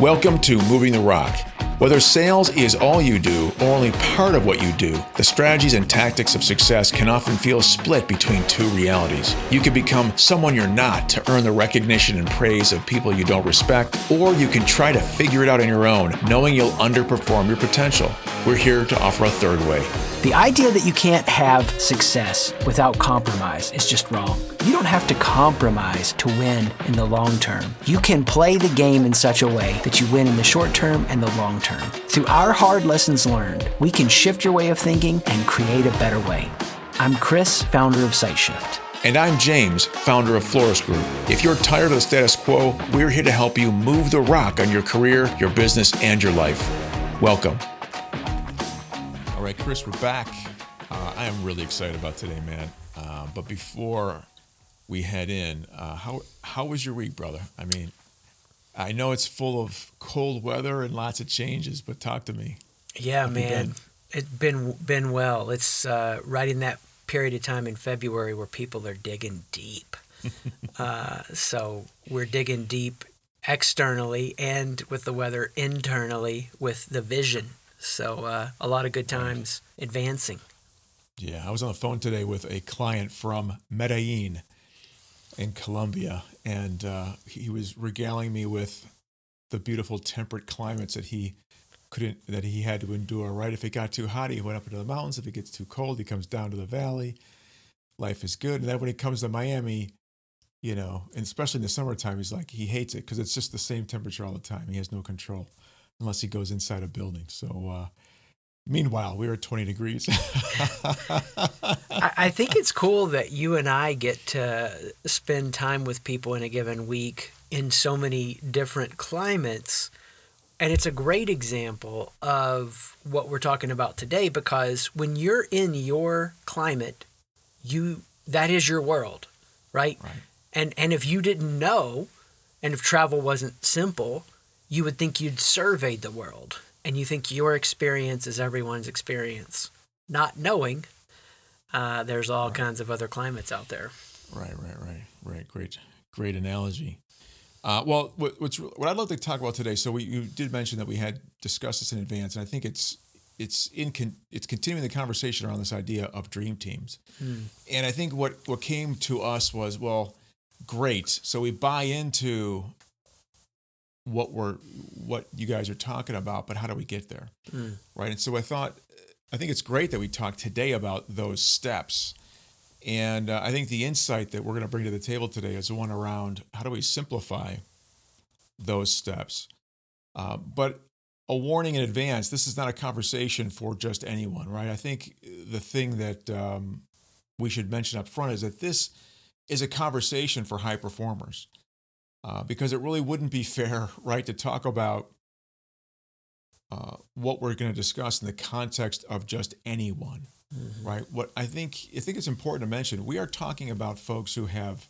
Welcome to Moving the Rock. Whether sales is all you do or only part of what you do, the strategies and tactics of success can often feel split between two realities. You can become someone you're not to earn the recognition and praise of people you don't respect, or you can try to figure it out on your own, knowing you'll underperform your potential. We're here to offer a third way. The idea that you can't have success without compromise is just wrong. You don't have to compromise to win in the long term. You can play the game in such a way that you win in the short term and the long term. Through our hard lessons learned, we can shift your way of thinking and create a better way. I'm Chris, founder of SiteShift. And I'm James, founder of Florist Group. If you're tired of the status quo, we're here to help you move the rock on your career, your business, and your life. Welcome. All right, Chris, we're back. Uh, I am really excited about today, man. Uh, but before we head in, uh, how how was your week, brother? I mean, I know it's full of cold weather and lots of changes, but talk to me. Yeah, man, it's been been well. It's uh, right in that period of time in February where people are digging deep. uh, so we're digging deep externally and with the weather internally with the vision. So uh, a lot of good times advancing. Yeah, I was on the phone today with a client from Medellin in Colombia, and uh, he was regaling me with the beautiful temperate climates that he couldn't that he had to endure. Right, if it got too hot, he went up into the mountains. If it gets too cold, he comes down to the valley. Life is good, and then when he comes to Miami, you know, and especially in the summertime, he's like he hates it because it's just the same temperature all the time. He has no control unless he goes inside a building. So. Uh, Meanwhile, we were at 20 degrees. I think it's cool that you and I get to spend time with people in a given week in so many different climates. And it's a great example of what we're talking about today because when you're in your climate, you that is your world, right? Right. And and if you didn't know and if travel wasn't simple, you would think you'd surveyed the world and you think your experience is everyone's experience, not knowing uh, there's all right. kinds of other climates out there. Right, right, right, right. Great, great analogy. Uh, well, what, what's what I'd love to talk about today. So we you did mention that we had discussed this in advance, and I think it's it's in con, it's continuing the conversation around this idea of dream teams. Hmm. And I think what what came to us was well, great. So we buy into what we're what you guys are talking about, but how do we get there? Mm. Right. And so I thought I think it's great that we talked today about those steps. And uh, I think the insight that we're going to bring to the table today is one around how do we simplify those steps. Uh, but a warning in advance this is not a conversation for just anyone, right? I think the thing that um, we should mention up front is that this is a conversation for high performers uh, because it really wouldn't be fair, right, to talk about uh, what we're going to discuss in the context of just anyone, mm-hmm. right? What I think I think it's important to mention, we are talking about folks who have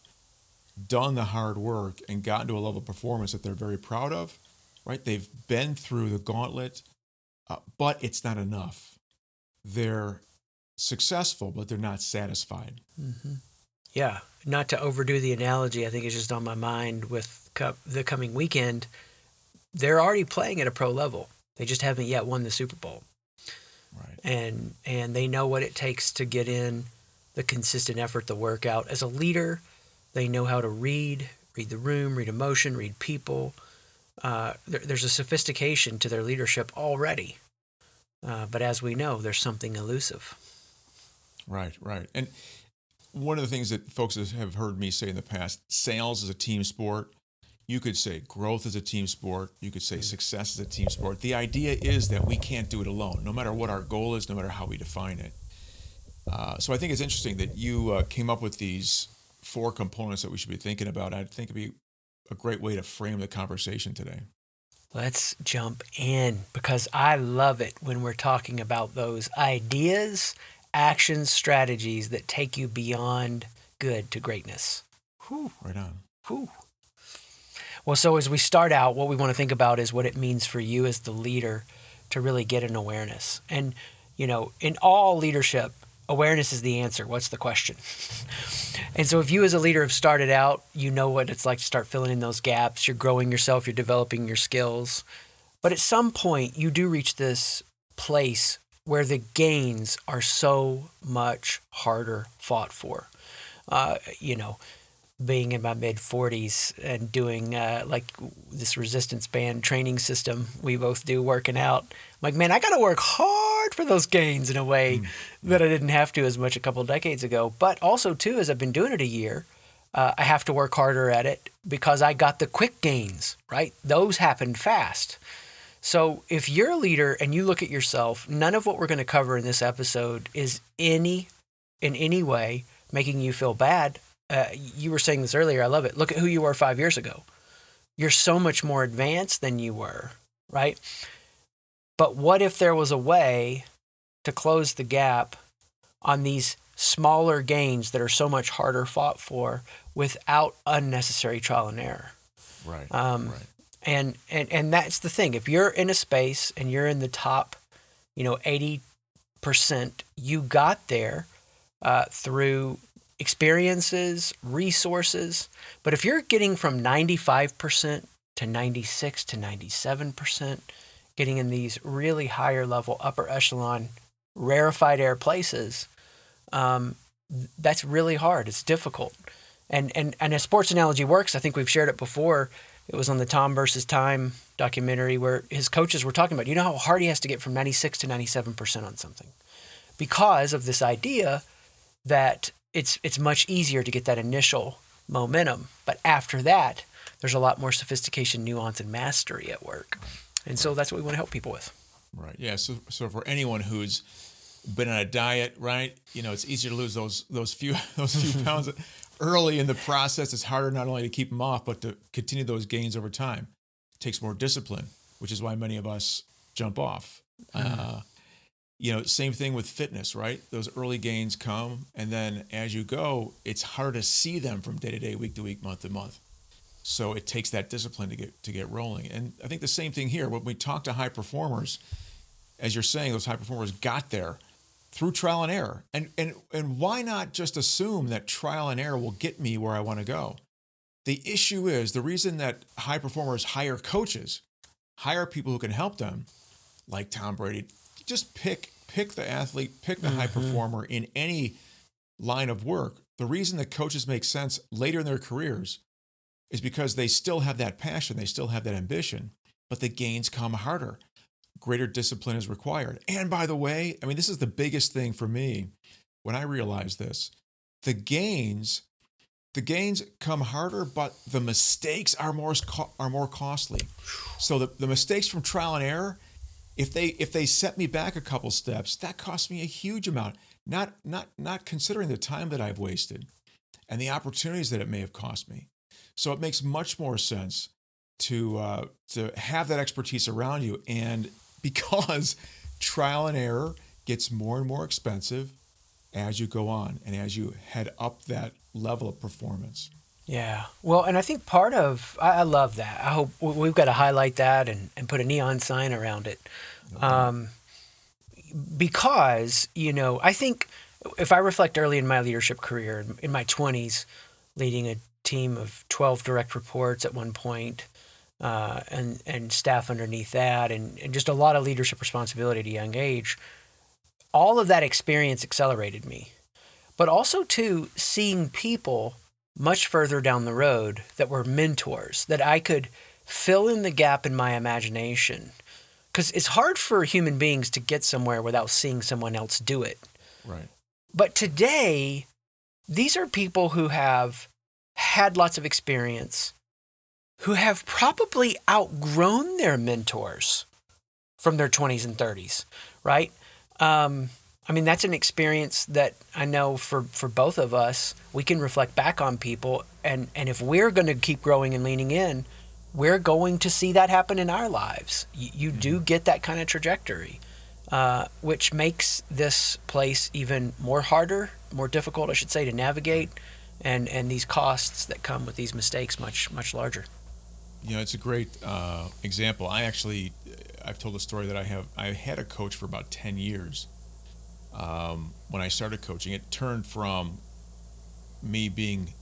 done the hard work and gotten to a level of performance that they're very proud of, right? They've been through the gauntlet, uh, but it's not enough. They're successful, but they're not satisfied. Mm-hmm. Yeah, not to overdo the analogy, I think it's just on my mind with the coming weekend. They're already playing at a pro level. They just haven't yet won the Super Bowl. Right. And and they know what it takes to get in the consistent effort, the workout. As a leader, they know how to read, read the room, read emotion, read people. Uh, there, there's a sophistication to their leadership already. Uh, but as we know, there's something elusive. Right, right. And one of the things that folks have heard me say in the past sales is a team sport. You could say growth is a team sport. You could say success is a team sport. The idea is that we can't do it alone, no matter what our goal is, no matter how we define it. Uh, so I think it's interesting that you uh, came up with these four components that we should be thinking about. I think it'd be a great way to frame the conversation today. Let's jump in because I love it when we're talking about those ideas actions, strategies that take you beyond good to greatness. Whew. Right on. Whew. Well, so as we start out, what we want to think about is what it means for you as the leader to really get an awareness. And, you know, in all leadership, awareness is the answer. What's the question? and so, if you as a leader have started out, you know what it's like to start filling in those gaps. You're growing yourself, you're developing your skills. But at some point, you do reach this place where the gains are so much harder fought for. Uh, you know, being in my mid 40s and doing uh, like this resistance band training system we both do working out I'm like man i gotta work hard for those gains in a way mm. that i didn't have to as much a couple decades ago but also too as i've been doing it a year uh, i have to work harder at it because i got the quick gains right those happened fast so if you're a leader and you look at yourself none of what we're going to cover in this episode is any in any way making you feel bad uh, you were saying this earlier. I love it. Look at who you were five years ago. You're so much more advanced than you were, right? But what if there was a way to close the gap on these smaller gains that are so much harder fought for without unnecessary trial and error? Right. Um, right. And, and and that's the thing. If you're in a space and you're in the top, you know, eighty percent, you got there uh, through experiences, resources. But if you're getting from 95% to 96 to 97%, getting in these really higher level, upper echelon, rarefied air places, um, that's really hard. It's difficult. And, and, and a sports analogy works. I think we've shared it before. It was on the Tom versus Time documentary where his coaches were talking about, you know how hard he has to get from 96 to 97% on something because of this idea that it's it's much easier to get that initial momentum. But after that, there's a lot more sophistication, nuance, and mastery at work. And so that's what we want to help people with. Right. Yeah. So so for anyone who's been on a diet, right? You know, it's easier to lose those those few those few pounds early in the process. It's harder not only to keep them off, but to continue those gains over time. It takes more discipline, which is why many of us jump off. Mm. Uh, you know, same thing with fitness, right? Those early gains come, and then as you go, it's hard to see them from day to day, week to week, month to month. So it takes that discipline to get to get rolling. And I think the same thing here. When we talk to high performers, as you're saying, those high performers got there through trial and error. And and and why not just assume that trial and error will get me where I want to go? The issue is the reason that high performers hire coaches, hire people who can help them, like Tom Brady. Just pick pick the athlete, pick the mm-hmm. high performer in any line of work. The reason that coaches make sense later in their careers is because they still have that passion, they still have that ambition, but the gains come harder. Greater discipline is required. And by the way, I mean, this is the biggest thing for me when I realized this. The gains the gains come harder, but the mistakes are more are more costly. So the, the mistakes from trial and error if they if they set me back a couple steps, that costs me a huge amount. Not not not considering the time that I've wasted and the opportunities that it may have cost me. So it makes much more sense to uh, to have that expertise around you, and because trial and error gets more and more expensive as you go on and as you head up that level of performance. Yeah. Well, and I think part of, I, I, love that. I hope we've got to highlight that and, and put a neon sign around it. Okay. Um, because, you know, I think if I reflect early in my leadership career, in my 20s, leading a team of 12 direct reports at one point, uh, and, and staff underneath that, and, and just a lot of leadership responsibility at a young age, all of that experience accelerated me. But also, too, seeing people much further down the road that were mentors that I could fill in the gap in my imagination. Because it's hard for human beings to get somewhere without seeing someone else do it. Right. But today, these are people who have had lots of experience, who have probably outgrown their mentors from their 20s and 30s, right? Um, I mean, that's an experience that I know for, for both of us, we can reflect back on people. And, and if we're going to keep growing and leaning in, we're going to see that happen in our lives. You, you mm-hmm. do get that kind of trajectory, uh, which makes this place even more harder, more difficult, I should say, to navigate. And, and these costs that come with these mistakes much, much larger. You know, it's a great uh, example. I actually, I've told a story that I have, I had a coach for about 10 years um, when I started coaching. It turned from me being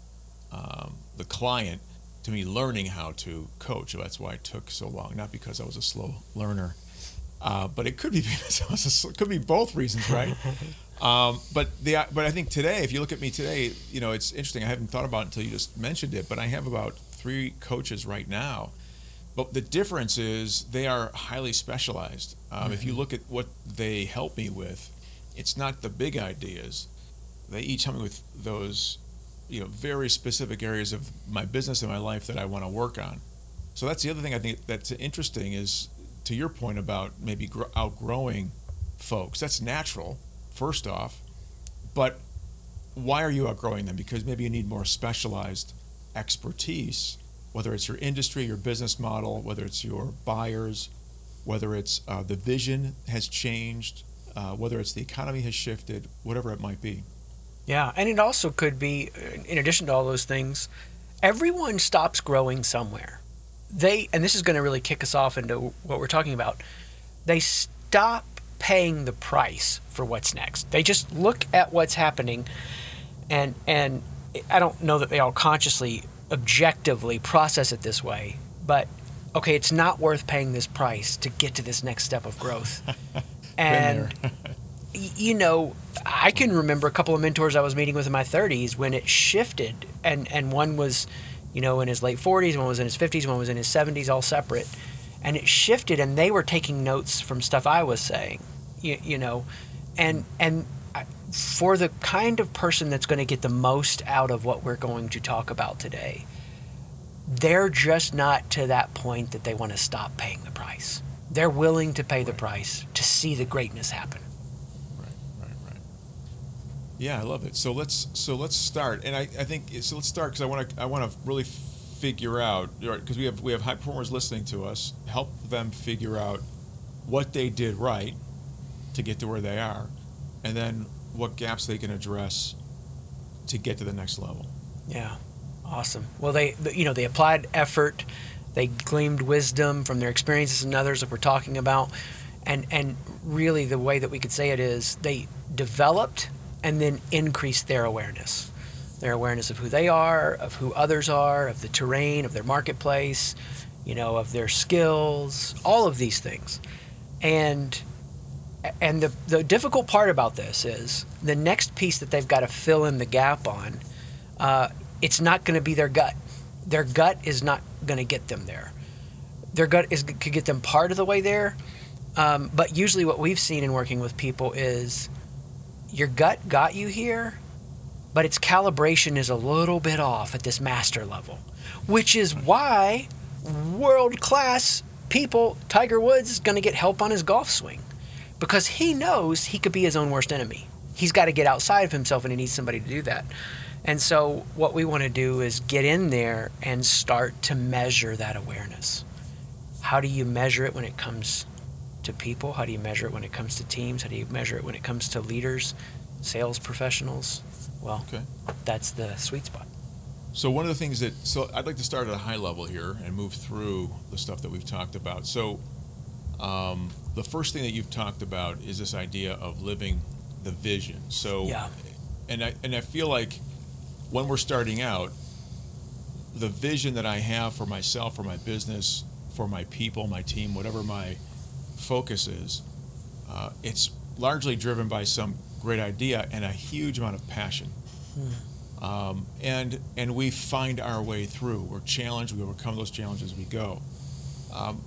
um, the client to me learning how to coach. That's why it took so long, not because I was a slow learner, uh, but it could be because I was a, it could be both reasons, right? um, but the but I think today, if you look at me today, you know it's interesting. I haven't thought about it until you just mentioned it, but I have about three coaches right now. But the difference is they are highly specialized. Um, mm-hmm. If you mm-hmm. look at what they help me with, it's not the big ideas. They each help me with those you know very specific areas of my business and my life that I want to work on. So that's the other thing I think that's interesting is to your point about maybe outgrowing folks. That's natural, first off, but why are you outgrowing them? Because maybe you need more specialized expertise, whether it's your industry, your business model, whether it's your buyers, whether it's uh, the vision has changed, uh, whether it's the economy has shifted, whatever it might be. Yeah, and it also could be, in addition to all those things, everyone stops growing somewhere. They, and this is going to really kick us off into what we're talking about. They stop paying the price for what's next. They just look at what's happening, and and I don't know that they all consciously, objectively process it this way, but okay, it's not worth paying this price to get to this next step of growth. and you know, I can remember a couple of mentors I was meeting with in my 30s when it shifted, and and one was, you know, in his late 40s, one was in his 50s, one was in his 70s, all separate, and it shifted, and they were taking notes from stuff I was saying, you, you know, and and for the kind of person that's going to get the most out of what we're going to talk about today, they're just not to that point that they want to stop paying the price. They're willing to pay the price to see the greatness happen. Right, right, right. Yeah, I love it. So let's so let's start, and I, I think so. Let's start because I want to I want to really figure out because we have we have high performers listening to us. Help them figure out what they did right to get to where they are, and then what gaps they can address to get to the next level. Yeah, awesome. Well, they you know they applied effort, they gleaned wisdom from their experiences and others that we're talking about, and and really the way that we could say it is they developed and then increased their awareness their awareness of who they are, of who others are, of the terrain, of their marketplace, you know, of their skills, all of these things. And and the the difficult part about this is the next piece that they've got to fill in the gap on. Uh, it's not going to be their gut. Their gut is not going to get them there. Their gut is could get them part of the way there, um, but usually what we've seen in working with people is your gut got you here, but its calibration is a little bit off at this master level, which is why world class people, Tiger Woods is going to get help on his golf swing because he knows he could be his own worst enemy. He's got to get outside of himself and he needs somebody to do that. And so, what we want to do is get in there and start to measure that awareness. How do you measure it when it comes to people? How do you measure it when it comes to teams? How do you measure it when it comes to leaders, sales professionals? Well, okay. that's the sweet spot. So one of the things that so I'd like to start at a high level here and move through the stuff that we've talked about. So um, the first thing that you've talked about is this idea of living the vision. So yeah. and I and I feel like when we're starting out, the vision that I have for myself, for my business, for my people, my team, whatever my focus is, uh, it's largely driven by some great idea and a huge amount of passion. Hmm. Um, and and we find our way through. We're challenged. We overcome those challenges as we go. Um,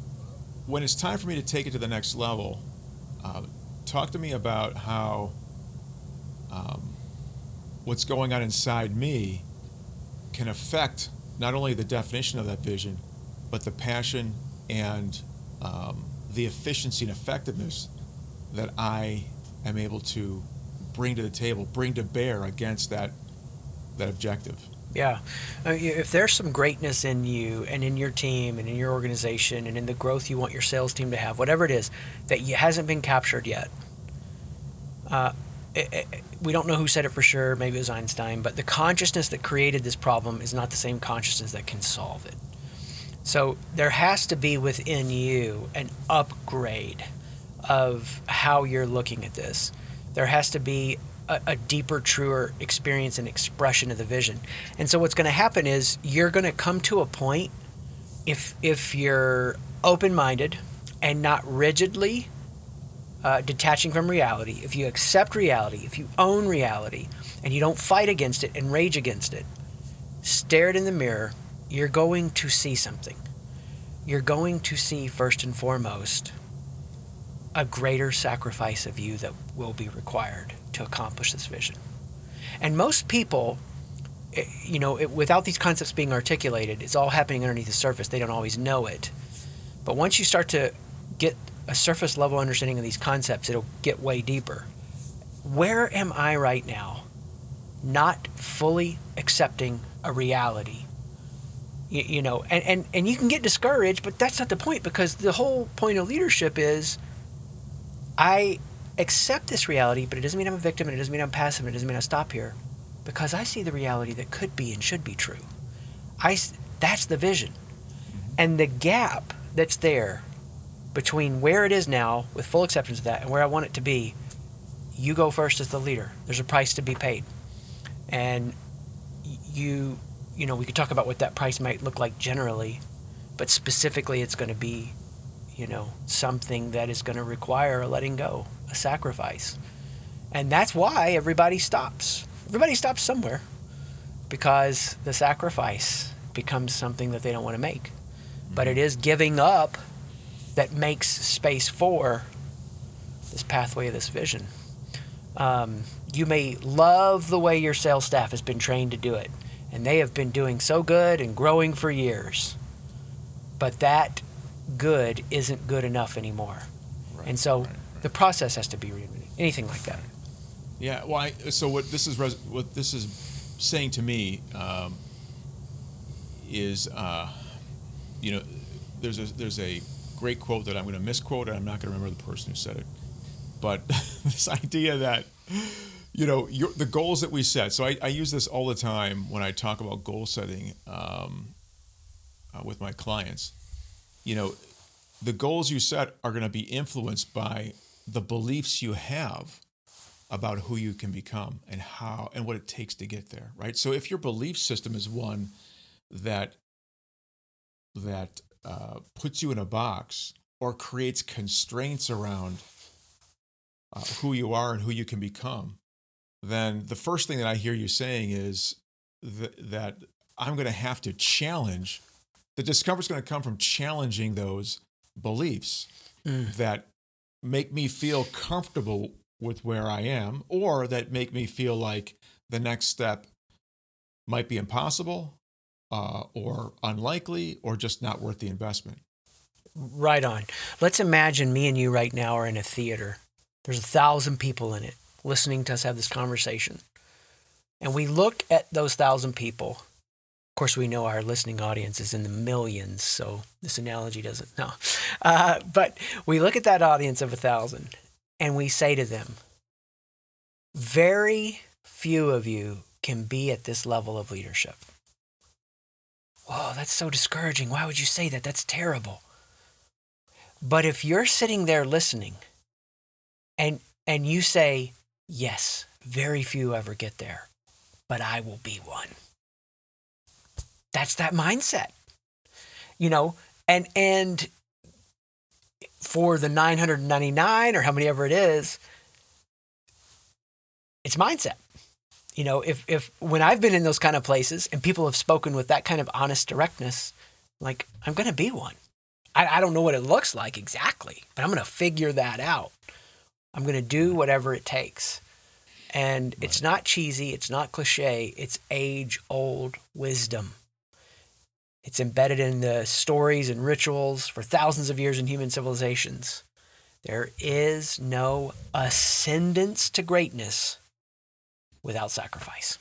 when it's time for me to take it to the next level, uh, talk to me about how um, what's going on inside me can affect not only the definition of that vision, but the passion and um, the efficiency and effectiveness that I am able to bring to the table, bring to bear against that that objective. Yeah. Uh, if there's some greatness in you and in your team and in your organization and in the growth you want your sales team to have, whatever it is, that hasn't been captured yet, uh, it, it, we don't know who said it for sure. Maybe it was Einstein, but the consciousness that created this problem is not the same consciousness that can solve it. So there has to be within you an upgrade of how you're looking at this. There has to be a, a deeper, truer experience and expression of the vision. And so, what's going to happen is you're going to come to a point if if you're open-minded and not rigidly uh, detaching from reality, if you accept reality, if you own reality, and you don't fight against it and rage against it, stare it in the mirror, you're going to see something. You're going to see, first and foremost, a greater sacrifice of you that will be required to accomplish this vision. And most people, eh, you know, it, without these concepts being articulated, it's all happening underneath the surface. They don't always know it. But once you start to get a surface level understanding of these concepts, it'll get way deeper. Where am I right now? Not fully accepting a reality. You, you know, and, and, and you can get discouraged, but that's not the point because the whole point of leadership is I accept this reality, but it doesn't mean I'm a victim, and it doesn't mean I'm passive, and it doesn't mean I stop here, because I see the reality that could be and should be true. I that's the vision, mm-hmm. and the gap that's there between where it is now, with full acceptance of that, and where I want it to be. You go first as the leader. There's a price to be paid, and you, you know, we could talk about what that price might look like generally, but specifically, it's going to be you know, something that is going to require a letting go, a sacrifice. And that's why everybody stops. Everybody stops somewhere because the sacrifice becomes something that they don't want to make. But it is giving up that makes space for this pathway of this vision. Um, you may love the way your sales staff has been trained to do it, and they have been doing so good and growing for years. But that good isn't good enough anymore. Right, and so right, right. the process has to be reinvented. Anything like that. Yeah. Well, I, so what this is res- what this is saying to me um, is, uh, you know, there's a there's a great quote that I'm going to misquote, and I'm not going to remember the person who said it, but this idea that you know the goals that we set. So I, I, use this all the time when I talk about goal setting um, uh, with my clients you know, the goals you set are going to be influenced by the beliefs you have about who you can become and how and what it takes to get there, right? So if your belief system is one that that uh, puts you in a box or creates constraints around uh, who you are and who you can become, then the first thing that I hear you saying is th- that I'm going to have to challenge the discomfort is going to come from challenging those beliefs mm. that make me feel comfortable with where I am, or that make me feel like the next step might be impossible, uh, or unlikely, or just not worth the investment. Right on. Let's imagine me and you right now are in a theater. There's a thousand people in it listening to us have this conversation. And we look at those thousand people of course, we know our listening audience is in the millions, so this analogy doesn't. No. Uh, but we look at that audience of a thousand and we say to them, very few of you can be at this level of leadership. Whoa, that's so discouraging. Why would you say that? That's terrible. But if you're sitting there listening and and you say, "Yes, very few ever get there, but I will be one." That's that mindset you know and and for the 999 or how many ever it is it's mindset. You know if if when i've been in those kind of places and people have spoken with that kind of honest directness like i'm going to be one. I, I don't know what it looks like exactly but i'm going to figure that out. I'm going to do whatever it takes. And right. it's not cheesy it's not cliche it's age old wisdom it's embedded in the stories and rituals for thousands of years in human civilizations. There is no ascendance to greatness without sacrifice.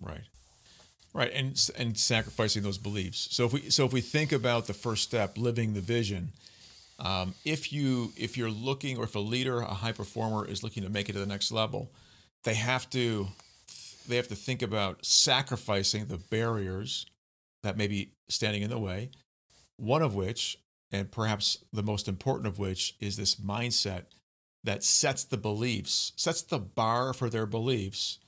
Right. Right, and and sacrificing those beliefs. So if we so if we think about the first step, living the vision, um, if you if you're looking or if a leader, a high performer is looking to make it to the next level, they have to they have to think about sacrificing the barriers that may be standing in the way. One of which, and perhaps the most important of which, is this mindset that sets the beliefs, sets the bar for their beliefs,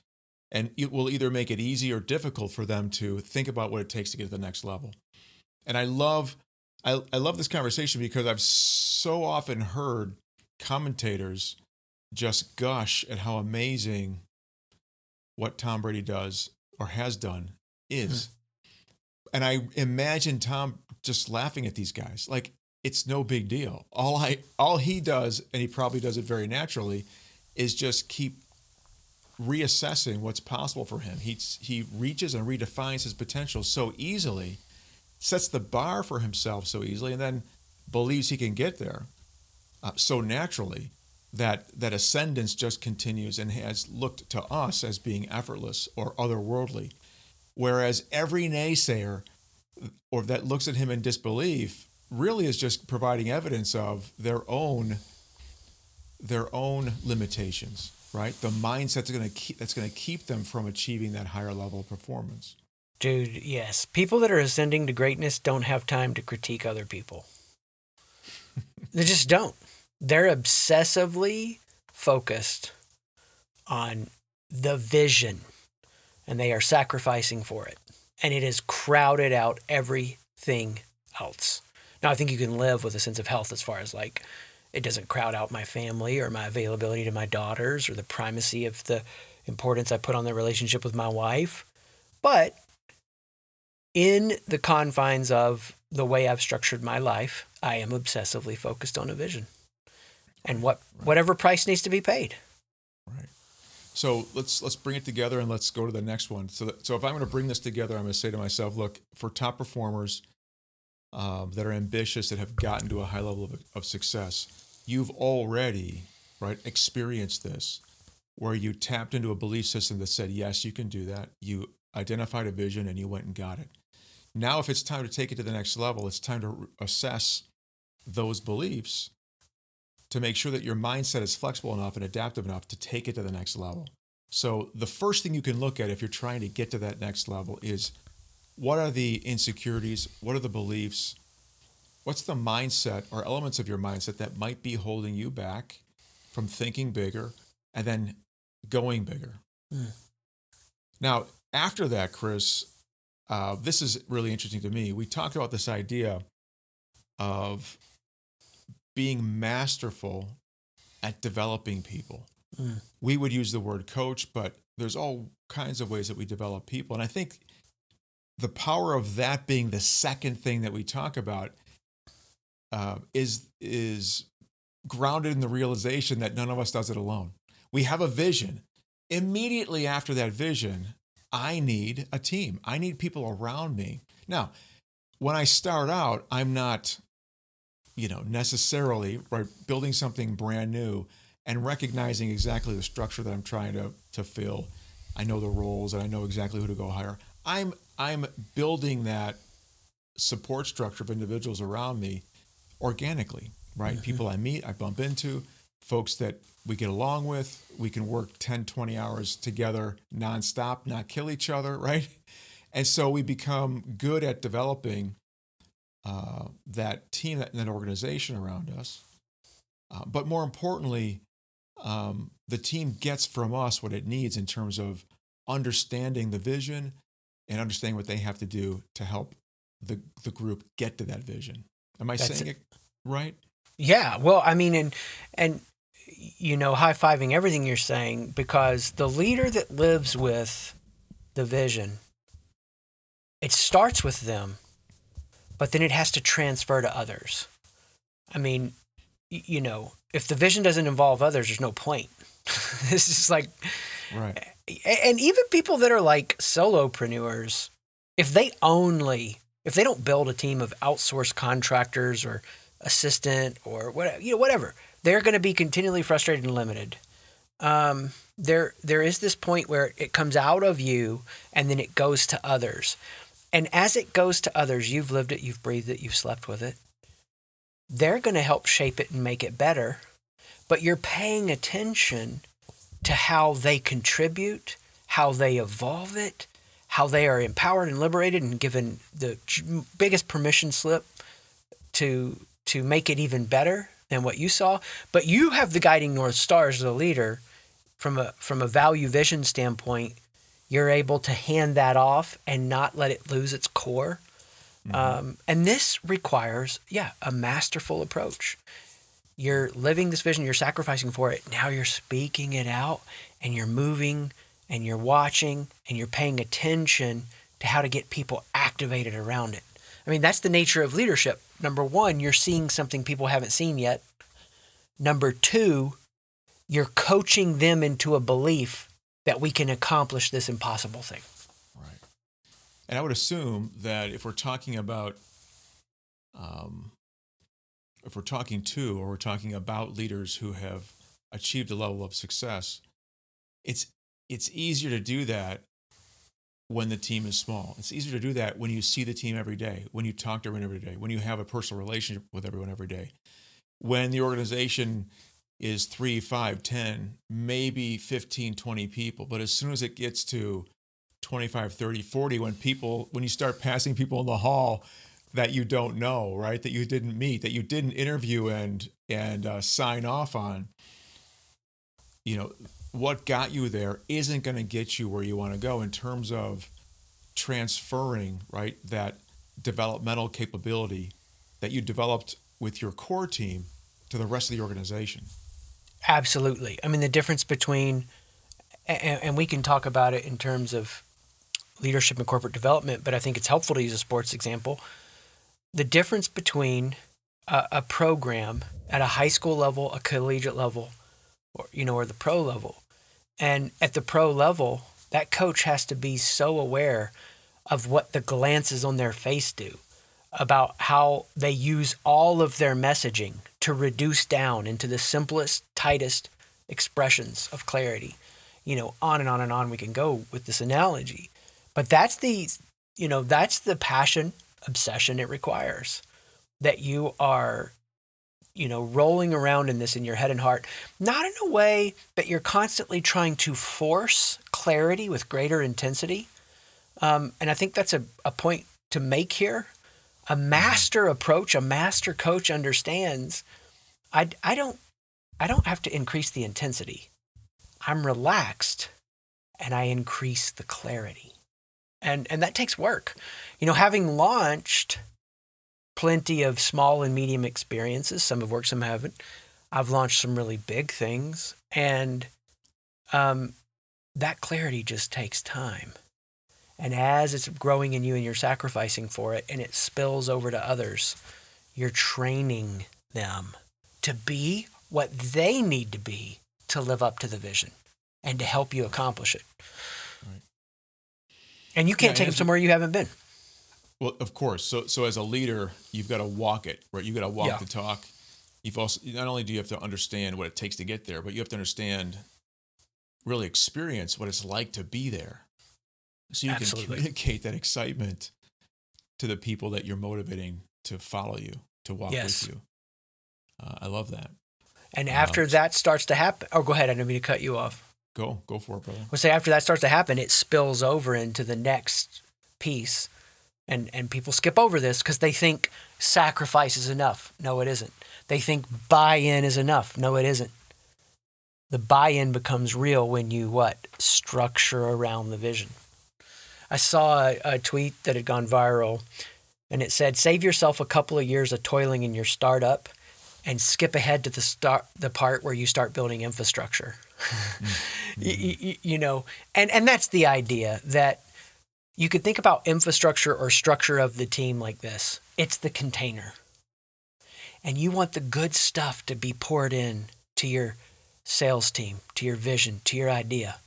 and it will either make it easy or difficult for them to think about what it takes to get to the next level. And I love I, I love this conversation because I've so often heard commentators just gush at how amazing what Tom Brady does or has done is. Hmm. And I imagine Tom just laughing at these guys. Like it's no big deal. All I all he does, and he probably does it very naturally, is just keep reassessing what's possible for him. He he reaches and redefines his potential so easily, sets the bar for himself so easily, and then believes he can get there uh, so naturally that that ascendance just continues and has looked to us as being effortless or otherworldly, whereas every naysayer or that looks at him in disbelief really is just providing evidence of their own their own limitations right the mindset that's going to keep that's going to keep them from achieving that higher level of performance Dude, yes. People that are ascending to greatness don't have time to critique other people. they just don't. They're obsessively focused on the vision and they are sacrificing for it. And it has crowded out everything else. Now, I think you can live with a sense of health as far as like it doesn't crowd out my family or my availability to my daughters or the primacy of the importance I put on the relationship with my wife. But in the confines of the way I've structured my life, I am obsessively focused on a vision and what right. whatever price needs to be paid. Right. So let's let's bring it together and let's go to the next one. So that, so if I'm going to bring this together, I'm going to say to myself, look, for top performers um, that are ambitious that have gotten to a high level of, of success, you've already right experienced this, where you tapped into a belief system that said, yes, you can do that. You identified a vision and you went and got it. Now, if it's time to take it to the next level, it's time to assess those beliefs to make sure that your mindset is flexible enough and adaptive enough to take it to the next level. So, the first thing you can look at if you're trying to get to that next level is what are the insecurities? What are the beliefs? What's the mindset or elements of your mindset that might be holding you back from thinking bigger and then going bigger? Mm. Now, after that, Chris, uh, this is really interesting to me. We talked about this idea of being masterful at developing people. Mm. We would use the word coach, but there's all kinds of ways that we develop people. And I think the power of that being the second thing that we talk about uh, is is grounded in the realization that none of us does it alone. We have a vision. Immediately after that vision, I need a team. I need people around me. Now, when I start out, I'm not, you know, necessarily right building something brand new and recognizing exactly the structure that I'm trying to to fill. I know the roles and I know exactly who to go hire. I'm I'm building that support structure of individuals around me organically, right? Mm-hmm. People I meet, I bump into, folks that we get along with. We can work 10, 20 hours together nonstop, not kill each other, right? And so we become good at developing uh, that team, that, that organization around us. Uh, but more importantly, um, the team gets from us what it needs in terms of understanding the vision and understanding what they have to do to help the, the group get to that vision. Am I That's saying it. it right? Yeah. Well, I mean, and and you know, high fiving everything you're saying because the leader that lives with the vision, it starts with them, but then it has to transfer to others. I mean, you know, if the vision doesn't involve others, there's no point. this is like, right. And even people that are like solopreneurs, if they only, if they don't build a team of outsourced contractors or assistant or whatever, you know, whatever, they're going to be continually frustrated and limited. Um, there, there is this point where it comes out of you and then it goes to others. And as it goes to others, you've lived it, you've breathed it, you've slept with it. They're going to help shape it and make it better. But you're paying attention to how they contribute, how they evolve it, how they are empowered and liberated and given the biggest permission slip to to make it even better than what you saw, but you have the guiding north stars as a leader from a from a value vision standpoint. You're able to hand that off and not let it lose its core. Mm-hmm. Um, and this requires, yeah, a masterful approach. You're living this vision, you're sacrificing for it. Now you're speaking it out and you're moving and you're watching and you're paying attention to how to get people activated around it. I mean, that's the nature of leadership. Number one, you're seeing something people haven't seen yet. Number two, you're coaching them into a belief that we can accomplish this impossible thing. Right. And I would assume that if we're talking about, um, if we're talking to or we're talking about leaders who have achieved a level of success, it's it's easier to do that when the team is small. It's easier to do that when you see the team every day, when you talk to everyone every day, when you have a personal relationship with everyone every day. When the organization is three, five, 10, maybe 15, 20 people. But as soon as it gets to 25, 30, 40, when people, when you start passing people in the hall that you don't know, right? That you didn't meet, that you didn't interview and, and uh, sign off on, you know, what got you there isn't going to get you where you want to go in terms of transferring right that developmental capability that you developed with your core team to the rest of the organization absolutely. I mean the difference between and, and we can talk about it in terms of leadership and corporate development but i think it's helpful to use a sports example. The difference between a, a program at a high school level a collegiate level or you know or the pro level and at the pro level, that coach has to be so aware of what the glances on their face do, about how they use all of their messaging to reduce down into the simplest, tightest expressions of clarity. You know, on and on and on we can go with this analogy. But that's the, you know, that's the passion, obsession it requires that you are you know, rolling around in this in your head and heart, not in a way that you're constantly trying to force clarity with greater intensity. Um, and I think that's a, a point to make here. A master approach, a master coach understands I, I don't I don't have to increase the intensity. I'm relaxed and I increase the clarity. And and that takes work. You know, having launched plenty of small and medium experiences. Some have worked, some haven't. I've launched some really big things, and um, that clarity just takes time. And as it's growing in you and you're sacrificing for it, and it spills over to others, you're training them to be what they need to be to live up to the vision and to help you accomplish it. Right. And you can't yeah, take them somewhere you haven't been. Well, of course. So, so as a leader, you've got to walk it, right? You've got to walk yeah. the talk. You've also not only do you have to understand what it takes to get there, but you have to understand, really experience what it's like to be there, so you Absolutely. can communicate that excitement to the people that you're motivating to follow you, to walk yes. with you. Uh, I love that. And after um, that starts to happen, oh, go ahead. I didn't mean to cut you off. Go, go for it, brother. We'll say after that starts to happen, it spills over into the next piece and and people skip over this because they think sacrifice is enough. No, it isn't. They think buy-in is enough. No, it isn't. The buy-in becomes real when you what structure around the vision. I saw a, a tweet that had gone viral, and it said, "Save yourself a couple of years of toiling in your startup." and skip ahead to the start the part where you start building infrastructure mm-hmm. you, you, you, know and and that's the idea that you could think about infrastructure or structure of the team like this it's the container. And you want the good stuff to be poured in to your sales team, to your vision, to your idea.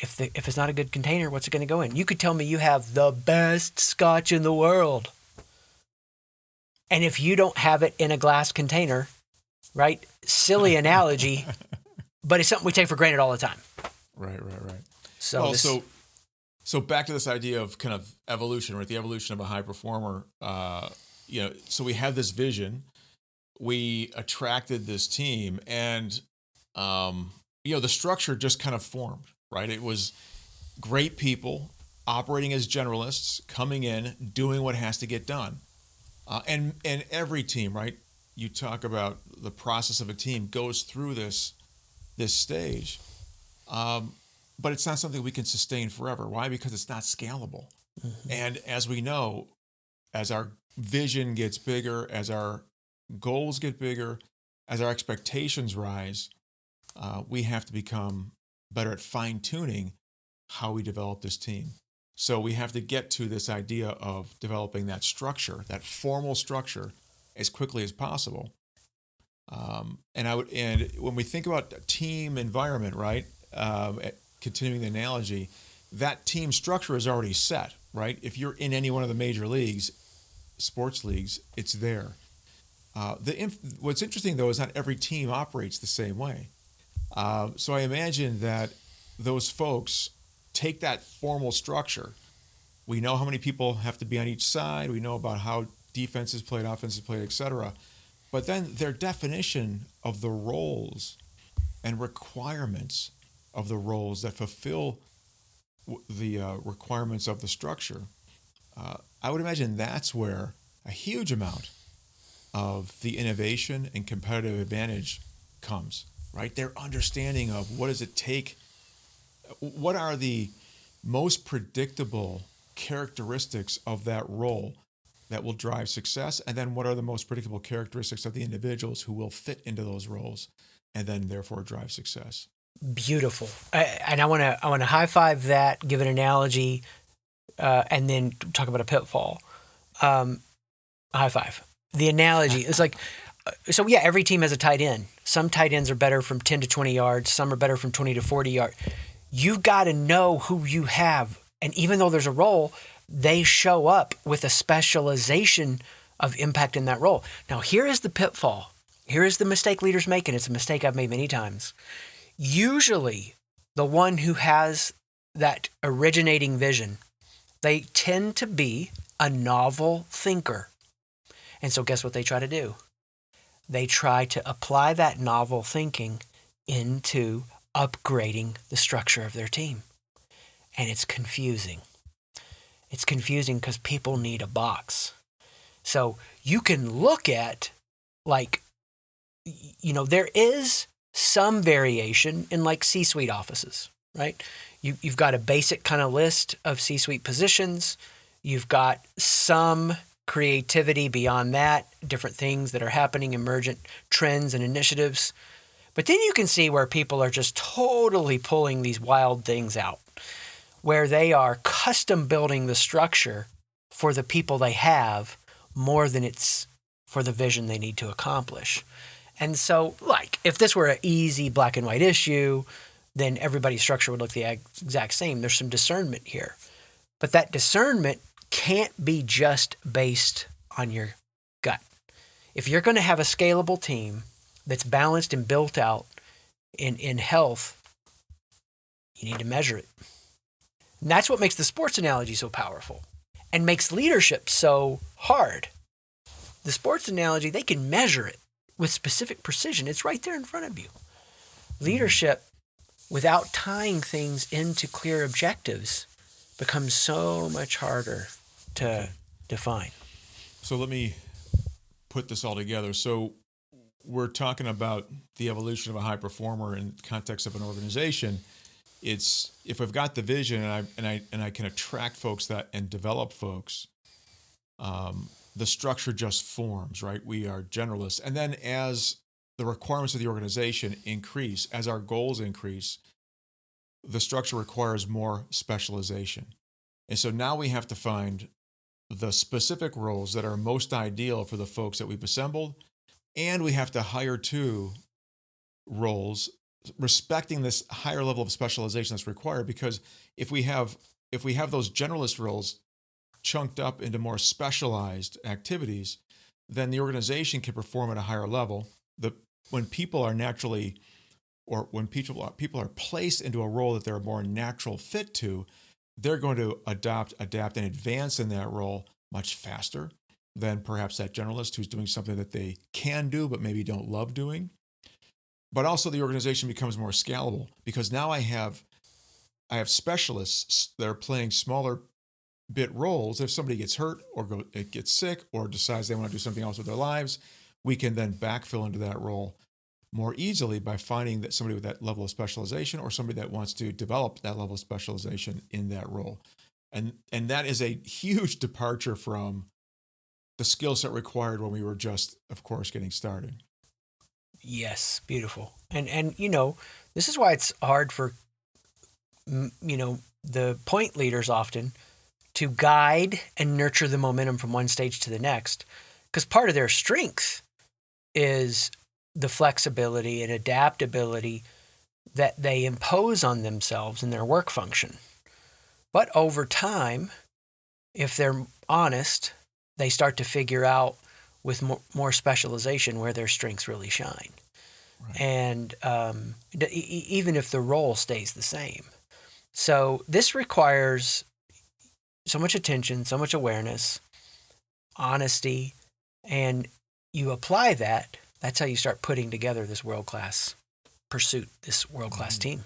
If, the, if it's not a good container, what's it going to go in? You could tell me you have the best scotch in the world. And if you don't have it in a glass container, right? Silly analogy, but it's something we take for granted all the time. Right, right, right. So well, this, so so back to this idea of kind of evolution, right? The evolution of a high performer. Uh, you know, so we had this vision, we attracted this team, and um, you know, the structure just kind of formed, right? It was great people operating as generalists, coming in, doing what has to get done. Uh, and and every team, right? You talk about the process of a team goes through this this stage, um, but it's not something we can sustain forever. Why? Because it's not scalable. Mm-hmm. And as we know, as our vision gets bigger, as our goals get bigger, as our expectations rise, uh, we have to become better at fine tuning how we develop this team. So we have to get to this idea of developing that structure, that formal structure, as quickly as possible. Um, and I would, and when we think about team environment, right? Um, continuing the analogy, that team structure is already set, right? If you're in any one of the major leagues, sports leagues, it's there. Uh, the inf- what's interesting though is not every team operates the same way. Uh, so I imagine that those folks take that formal structure. We know how many people have to be on each side. We know about how defense is played, offense is played, etc. But then their definition of the roles and requirements of the roles that fulfill the uh, requirements of the structure, uh, I would imagine that's where a huge amount of the innovation and competitive advantage comes, right? Their understanding of what does it take what are the most predictable characteristics of that role that will drive success? And then what are the most predictable characteristics of the individuals who will fit into those roles and then therefore drive success? Beautiful. I, and i want to i want to high five that give an analogy uh, and then talk about a pitfall. Um, high five the analogy is like so yeah every team has a tight end some tight ends are better from 10 to 20 yards some are better from 20 to 40 yards you've got to know who you have. And even though there's a role, they show up with a specialization of impact in that role. Now, here is the pitfall. Here is the mistake leaders make, and it's a mistake I've made many times. Usually, the one who has that originating vision, they tend to be a novel thinker. And so, guess what they try to do? They try to apply that novel thinking into upgrading the structure of their team. And it's confusing. It's confusing because people need a box. So you can look at, like, you know, there is some variation in like C suite offices, right? You, you've got a basic kind of list of C suite positions. You've got some creativity beyond that, different things that are happening, emergent trends and initiatives. But then you can see where people are just totally pulling these wild things out, where they are custom building the structure for the people they have more than it's for the vision they need to accomplish. And so, like, if this were an easy black and white issue, then everybody's structure would look the exact same. There's some discernment here. But that discernment can't be just based on your gut. If you're going to have a scalable team, that's balanced and built out in, in health, you need to measure it. And that's what makes the sports analogy so powerful and makes leadership so hard. The sports analogy, they can measure it with specific precision. It's right there in front of you. Leadership, without tying things into clear objectives, becomes so much harder to define. So let me put this all together. So we're talking about the evolution of a high performer in context of an organization it's if i've got the vision and i and i and i can attract folks that and develop folks um, the structure just forms right we are generalists and then as the requirements of the organization increase as our goals increase the structure requires more specialization and so now we have to find the specific roles that are most ideal for the folks that we've assembled and we have to hire two roles respecting this higher level of specialization that's required because if we have if we have those generalist roles chunked up into more specialized activities then the organization can perform at a higher level. The when people are naturally or when people are, people are placed into a role that they're a more natural fit to they're going to adopt adapt and advance in that role much faster than perhaps that generalist who's doing something that they can do but maybe don't love doing. But also the organization becomes more scalable because now I have I have specialists that are playing smaller bit roles, if somebody gets hurt or go, gets sick or decides they want to do something else with their lives, we can then backfill into that role more easily by finding that somebody with that level of specialization or somebody that wants to develop that level of specialization in that role. And and that is a huge departure from the skill set required when we were just of course getting started. Yes, beautiful. And and you know, this is why it's hard for you know, the point leaders often to guide and nurture the momentum from one stage to the next because part of their strength is the flexibility and adaptability that they impose on themselves in their work function. But over time, if they're honest, they start to figure out with more, more specialization where their strengths really shine. Right. And um, d- even if the role stays the same. So this requires so much attention, so much awareness, honesty, and you apply that. That's how you start putting together this world class pursuit, this world class mm-hmm. team.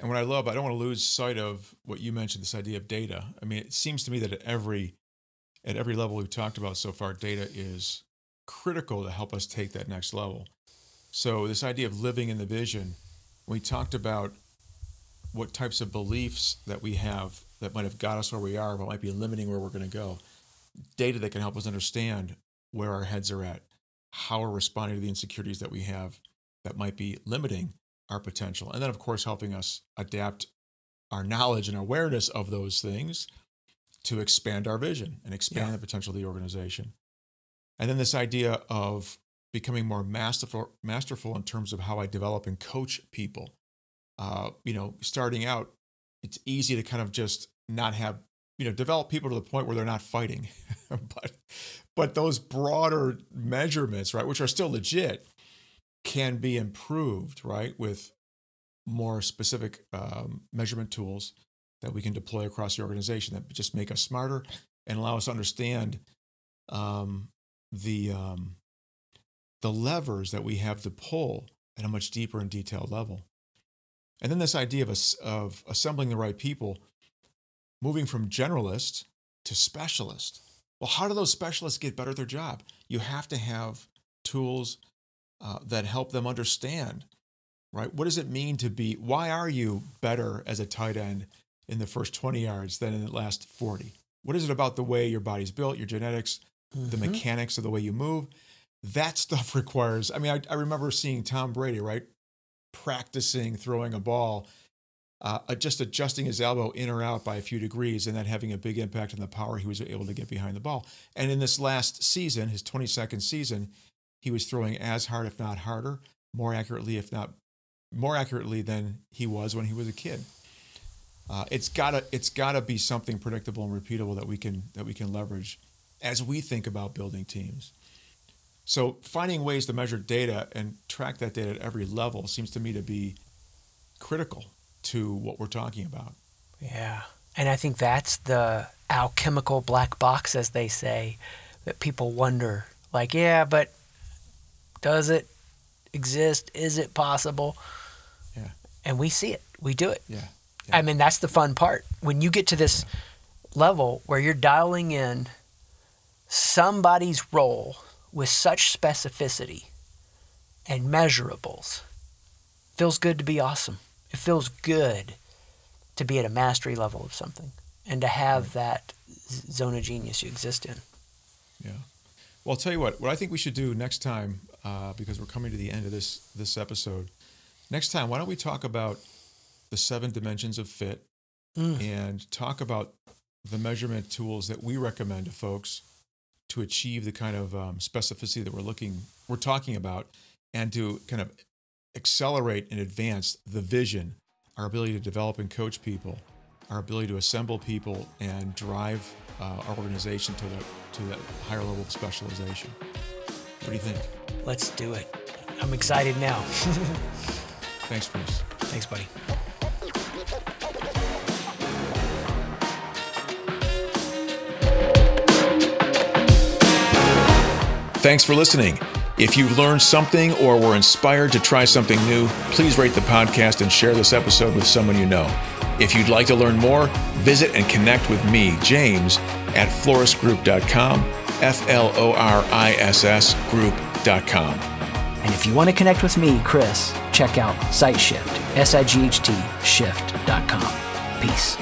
And what I love, I don't want to lose sight of what you mentioned, this idea of data. I mean, it seems to me that at every at every level we've talked about so far, data is critical to help us take that next level. So this idea of living in the vision, we talked about what types of beliefs that we have that might have got us where we are, but might be limiting where we're going to go. Data that can help us understand where our heads are at, how we're responding to the insecurities that we have that might be limiting our potential. And then, of course, helping us adapt our knowledge and awareness of those things to expand our vision and expand yeah. the potential of the organization. And then this idea of becoming more masterful, masterful in terms of how I develop and coach people. Uh, you know, starting out, it's easy to kind of just not have, you know, develop people to the point where they're not fighting. but but those broader measurements, right, which are still legit, can be improved, right, with more specific um, measurement tools that we can deploy across the organization that just make us smarter and allow us to understand um, the um, the levers that we have to pull at a much deeper and detailed level. And then this idea of, of assembling the right people, moving from generalist to specialist. Well, how do those specialists get better at their job? You have to have tools uh, that help them understand, right? What does it mean to be, why are you better as a tight end in the first 20 yards than in the last 40? What is it about the way your body's built, your genetics, mm-hmm. the mechanics of the way you move? That stuff requires, I mean, I, I remember seeing Tom Brady, right? Practicing throwing a ball, uh, just adjusting his elbow in or out by a few degrees and that having a big impact on the power he was able to get behind the ball. And in this last season, his 22nd season, he was throwing as hard, if not harder, more accurately, if not more accurately than he was when he was a kid. Uh, it's gotta it's gotta be something predictable and repeatable that we can that we can leverage as we think about building teams. So finding ways to measure data and track that data at every level seems to me to be critical to what we're talking about. Yeah. And I think that's the alchemical black box, as they say, that people wonder like, yeah, but does it exist? Is it possible? Yeah. And we see it, we do it. Yeah. I mean, that's the fun part. When you get to this level where you're dialing in somebody's role with such specificity and measurables, feels good to be awesome. It feels good to be at a mastery level of something and to have right. that zone of genius you exist in. Yeah. Well, I'll tell you what. What I think we should do next time, uh, because we're coming to the end of this this episode. Next time, why don't we talk about the seven dimensions of fit mm. and talk about the measurement tools that we recommend to folks to achieve the kind of um, specificity that we're looking we're talking about and to kind of accelerate and advance the vision our ability to develop and coach people our ability to assemble people and drive uh, our organization to the to that higher level of specialization. What do you think? Let's do it. I'm excited now. Thanks chris. Thanks buddy. Thanks for listening. If you've learned something or were inspired to try something new, please rate the podcast and share this episode with someone you know. If you'd like to learn more, visit and connect with me, James, at florissgroup.com, F L O R I S S group.com. And if you want to connect with me, Chris, check out SightShift, S I G H T, shift.com. Peace.